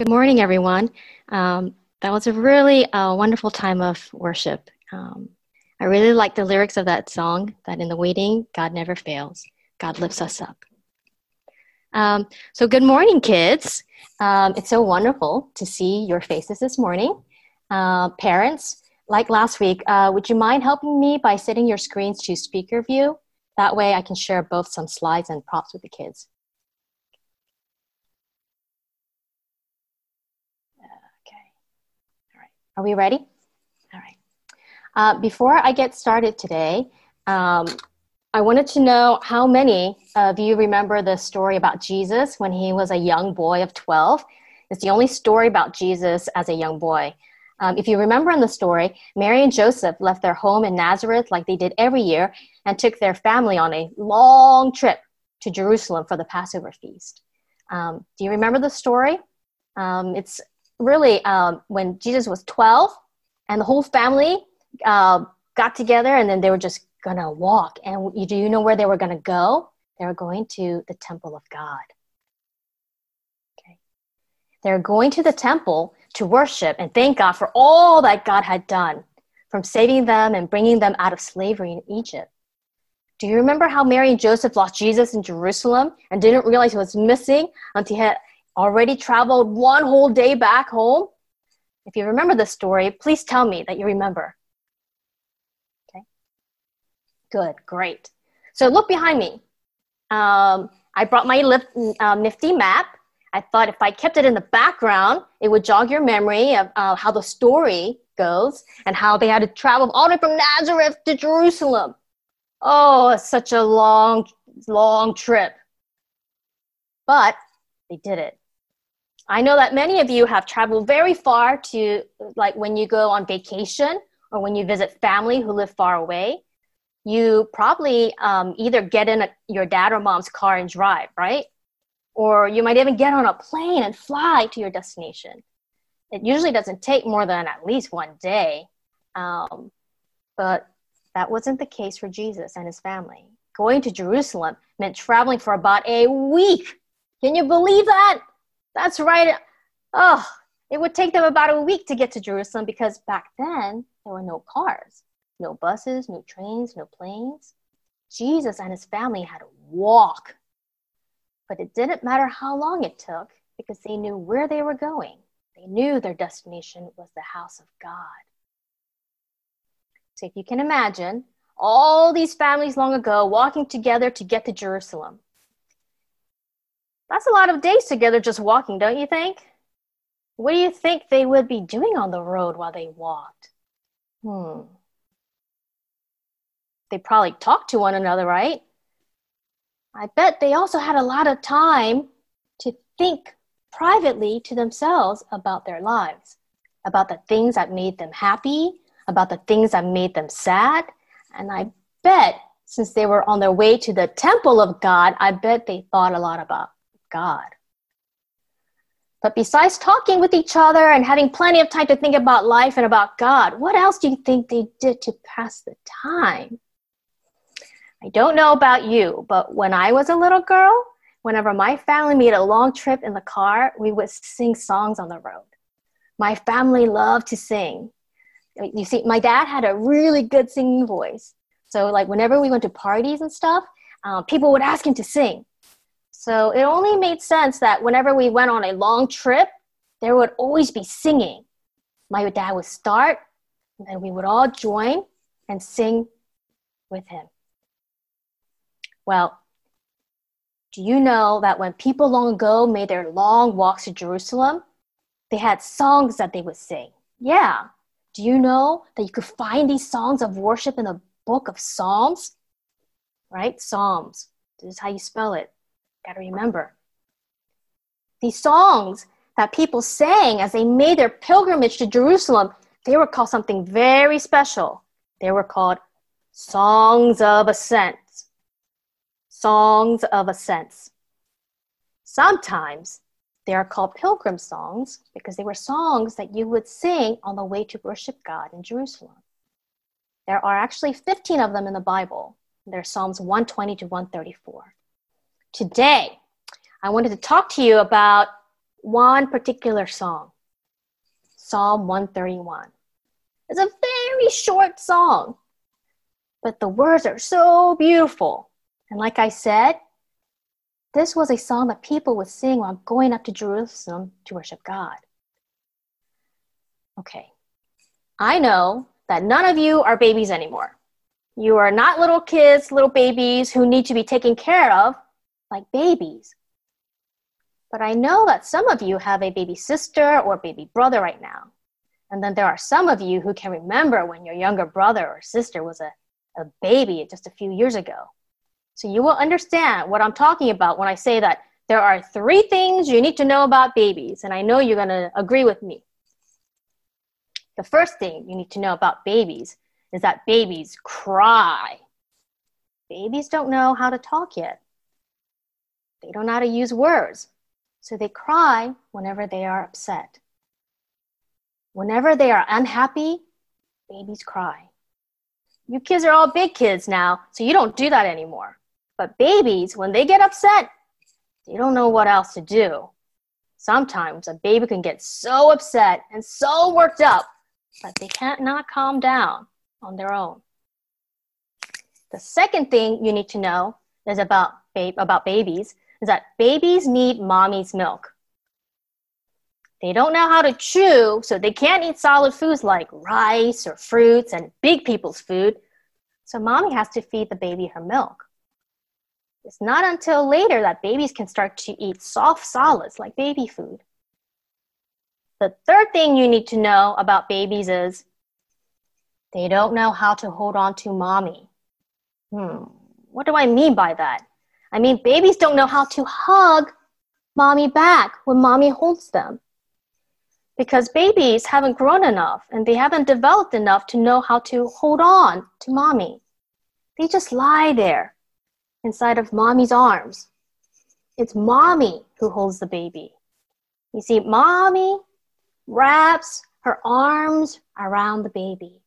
Good morning, everyone. Um, that was a really uh, wonderful time of worship. Um, I really like the lyrics of that song that in the waiting, God never fails. God lifts us up. Um, so, good morning, kids. Um, it's so wonderful to see your faces this morning. Uh, parents, like last week, uh, would you mind helping me by setting your screens to speaker view? That way I can share both some slides and props with the kids. Are we ready? All right. Uh, before I get started today, um, I wanted to know how many of you remember the story about Jesus when he was a young boy of 12. It's the only story about Jesus as a young boy. Um, if you remember in the story, Mary and Joseph left their home in Nazareth like they did every year and took their family on a long trip to Jerusalem for the Passover feast. Um, do you remember the story? Um, it's really um, when Jesus was 12 and the whole family uh, got together and then they were just gonna walk. And you, do you know where they were gonna go? They were going to the temple of God. Okay. They're going to the temple to worship and thank God for all that God had done from saving them and bringing them out of slavery in Egypt. Do you remember how Mary and Joseph lost Jesus in Jerusalem and didn't realize he was missing until he had already traveled one whole day back home? If you remember the story, please tell me that you remember. Okay. Good, great. So look behind me. Um, I brought my lift, um, nifty map. I thought if I kept it in the background, it would jog your memory of uh, how the story goes and how they had to travel all the way from Nazareth to Jerusalem. Oh, such a long, long trip. But they did it. I know that many of you have traveled very far to, like, when you go on vacation or when you visit family who live far away. You probably um, either get in a, your dad or mom's car and drive, right? Or you might even get on a plane and fly to your destination. It usually doesn't take more than at least one day. Um, but that wasn't the case for Jesus and his family. Going to Jerusalem meant traveling for about a week. Can you believe that? That's right. Oh, it would take them about a week to get to Jerusalem because back then there were no cars, no buses, no trains, no planes. Jesus and his family had to walk. But it didn't matter how long it took because they knew where they were going. They knew their destination was the house of God. So if you can imagine, all these families long ago walking together to get to Jerusalem. That's a lot of days together just walking, don't you think? What do you think they would be doing on the road while they walked? Hmm. They probably talked to one another, right? I bet they also had a lot of time to think privately to themselves about their lives, about the things that made them happy, about the things that made them sad. And I bet since they were on their way to the temple of God, I bet they thought a lot about God. But besides talking with each other and having plenty of time to think about life and about God, what else do you think they did to pass the time? I don't know about you, but when I was a little girl, whenever my family made a long trip in the car, we would sing songs on the road. My family loved to sing. You see, my dad had a really good singing voice. So, like, whenever we went to parties and stuff, um, people would ask him to sing. So it only made sense that whenever we went on a long trip, there would always be singing. My dad would start, and then we would all join and sing with him. Well, do you know that when people long ago made their long walks to Jerusalem, they had songs that they would sing? Yeah. Do you know that you could find these songs of worship in the book of Psalms? Right? Psalms. This is how you spell it Got to remember. These songs that people sang as they made their pilgrimage to Jerusalem, they were called something very special. They were called songs of ascent. Songs of ascent. Sometimes they are called pilgrim songs because they were songs that you would sing on the way to worship God in Jerusalem. There are actually 15 of them in the Bible. They're Psalms 120 to 134. Today, I wanted to talk to you about one particular song Psalm 131. It's a very short song, but the words are so beautiful. And like I said, this was a song that people would sing while going up to Jerusalem to worship God. Okay, I know that none of you are babies anymore. You are not little kids, little babies who need to be taken care of like babies. But I know that some of you have a baby sister or baby brother right now. And then there are some of you who can remember when your younger brother or sister was a, a baby just a few years ago. So you will understand what I'm talking about when I say that there are three things you need to know about babies. And I know you're going to agree with me. The first thing you need to know about babies is that babies cry. Babies don't know how to talk yet. They don't know how to use words. So they cry whenever they are upset. Whenever they are unhappy, babies cry. You kids are all big kids now, so you don't do that anymore. But babies, when they get upset, they don't know what else to do. Sometimes a baby can get so upset and so worked up that they can't not calm down on their own. The second thing you need to know is about, about babies is that babies need mommy's milk. They don't know how to chew, so they can't eat solid foods like rice or fruits and big people's food. So mommy has to feed the baby her milk. It's not until later that babies can start to eat soft solids like baby food. The third thing you need to know about babies is they don't know how to hold on to mommy. Hmm, what do I mean by that? I mean, babies don't know how to hug mommy back when mommy holds them. Because babies haven't grown enough and they haven't developed enough to know how to hold on to mommy. They just lie there inside of mommy's arms. It's mommy who holds the baby. You see, mommy wraps her arms around the baby.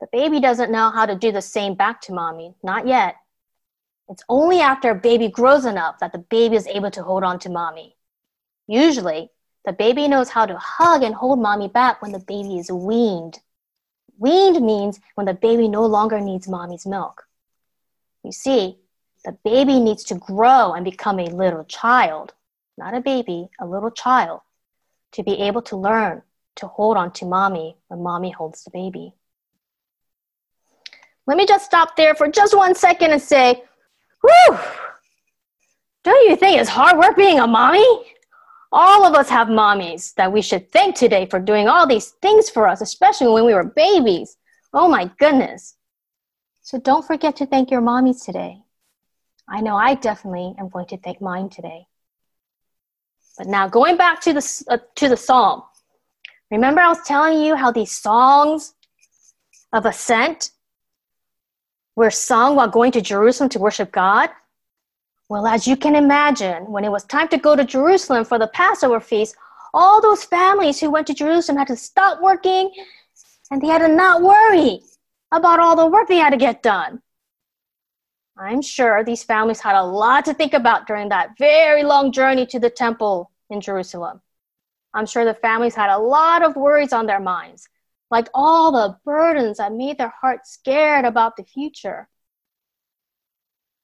The baby doesn't know how to do the same back to mommy, not yet. It's only after a baby grows enough that the baby is able to hold on to mommy. Usually, the baby knows how to hug and hold mommy back when the baby is weaned. Weaned means when the baby no longer needs mommy's milk. You see, the baby needs to grow and become a little child, not a baby, a little child, to be able to learn to hold on to mommy when mommy holds the baby. Let me just stop there for just one second and say, Whew! Don't you think it's hard work being a mommy? All of us have mommies that we should thank today for doing all these things for us, especially when we were babies. Oh my goodness. So don't forget to thank your mommies today. I know I definitely am going to thank mine today. But now going back to the, uh, to the psalm. Remember I was telling you how these songs of ascent were sung while going to Jerusalem to worship God? Well, as you can imagine, when it was time to go to Jerusalem for the Passover feast, all those families who went to Jerusalem had to stop working and they had to not worry about all the work they had to get done. I'm sure these families had a lot to think about during that very long journey to the temple in Jerusalem. I'm sure the families had a lot of worries on their minds like all the burdens that made their hearts scared about the future.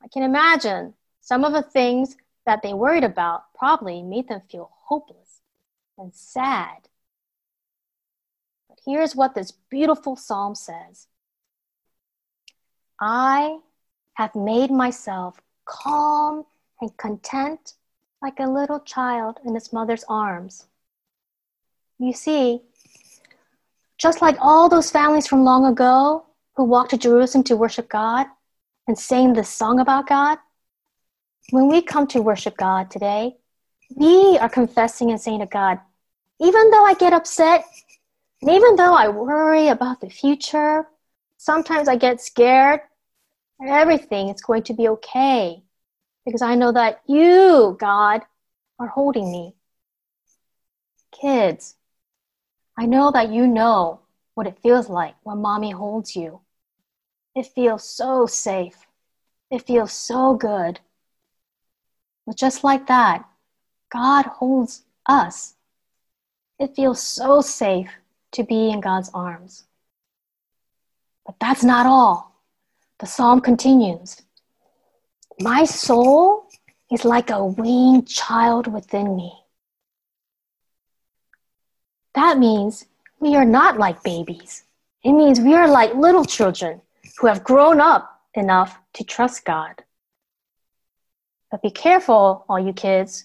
I can imagine some of the things that they worried about probably made them feel hopeless and sad. But here's what this beautiful psalm says I have made myself calm and content like a little child in its mother's arms. You see, just like all those families from long ago who walked to Jerusalem to worship God and sang this song about God, when we come to worship God today, we are confessing and saying to God, even though I get upset, and even though I worry about the future, sometimes I get scared, everything is going to be okay because I know that you, God, are holding me. Kids, I know that you know what it feels like when mommy holds you. It feels so safe. It feels so good. But just like that, God holds us. It feels so safe to be in God's arms. But that's not all. The psalm continues My soul is like a weaned child within me. That means we are not like babies. It means we are like little children who have grown up enough to trust God. But be careful, all you kids.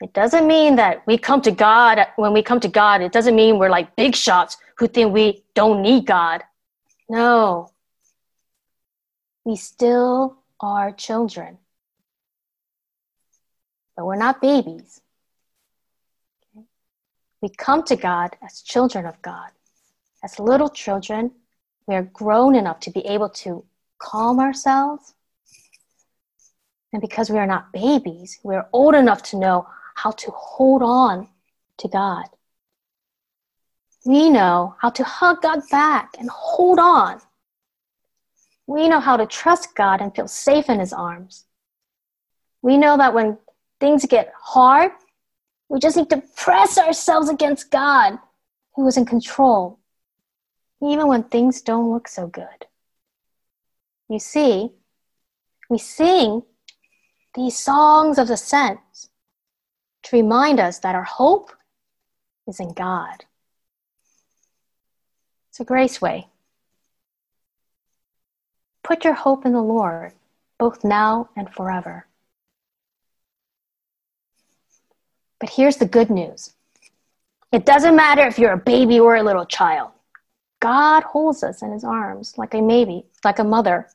It doesn't mean that we come to God, when we come to God, it doesn't mean we're like big shots who think we don't need God. No. We still are children. But we're not babies. We come to God as children of God. As little children, we are grown enough to be able to calm ourselves. And because we are not babies, we are old enough to know how to hold on to God. We know how to hug God back and hold on. We know how to trust God and feel safe in His arms. We know that when things get hard, we just need to press ourselves against God, who is in control, even when things don't look so good. You see, we sing these songs of ascent to remind us that our hope is in God. Israel. Put your hope in the Lord, both now and forever. But here's the good news it doesn't matter if you're a baby or a little child. God holds us in his arms like a baby, like a mother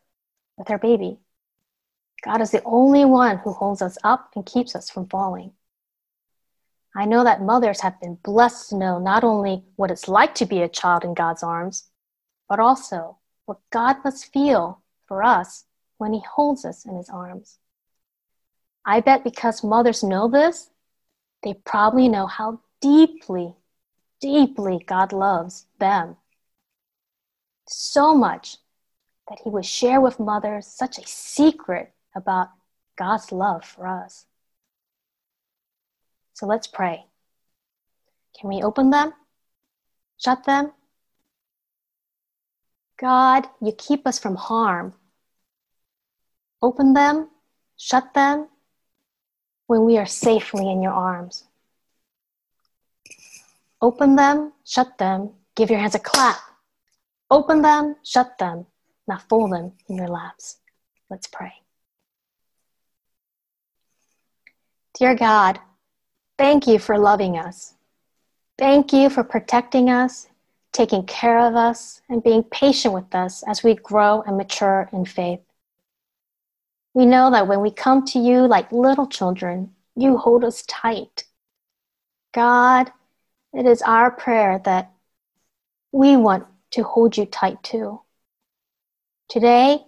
with her baby. God is the only one who holds us up and keeps us from falling. I know that mothers have been blessed to know not only what it's like to be a child in God's arms, but also what God must feel for us when He holds us in His arms. I bet because mothers know this, they probably know how deeply, deeply God loves them. So much that He would share with mothers such a secret about God's love for us. So let's pray. Can we open them? Shut them? God, you keep us from harm. Open them, shut them, when we are safely in your arms. Open them, shut them, give your hands a clap. Open them, shut them, now fold them in your laps. Let's pray. Dear God, thank you for loving us. Thank you for protecting us, taking care of us, and being patient with us as we grow and mature in faith. We know that when we come to you like little children, you hold us tight. God, it is our prayer that we want to hold you tight too. Today,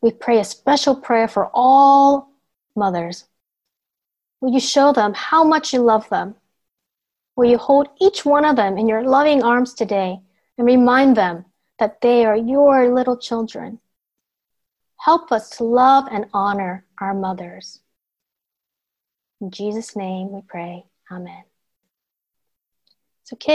we pray a special prayer for all mothers. Will you show them how much you love them? Will you hold each one of them in your loving arms today and remind them that they are your little children? Help us to love and honor our mothers. In Jesus' name we pray. Amen. So, kids,